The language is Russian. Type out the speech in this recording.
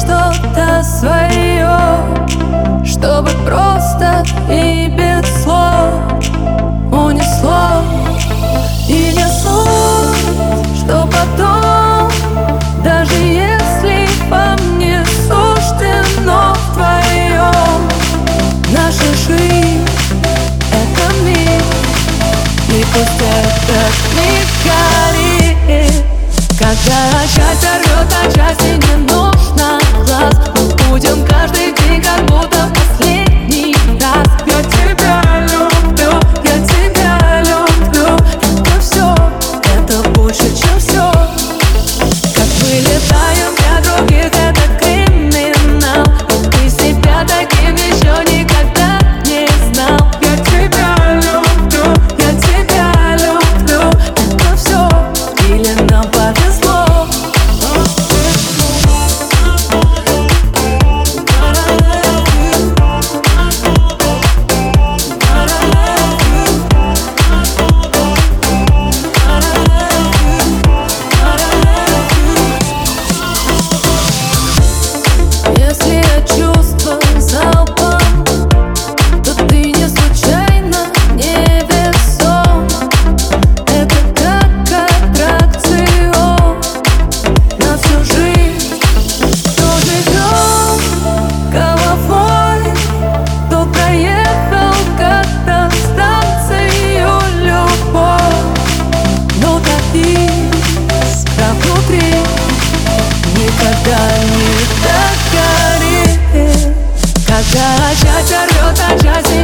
что-то свое Чтобы просто и без слов унесло. И не слов, что потом Даже если по мне суждено твоем, Наша жизнь — это мир И пусть этот миг горит. Когда love is love. а часть орет, а часть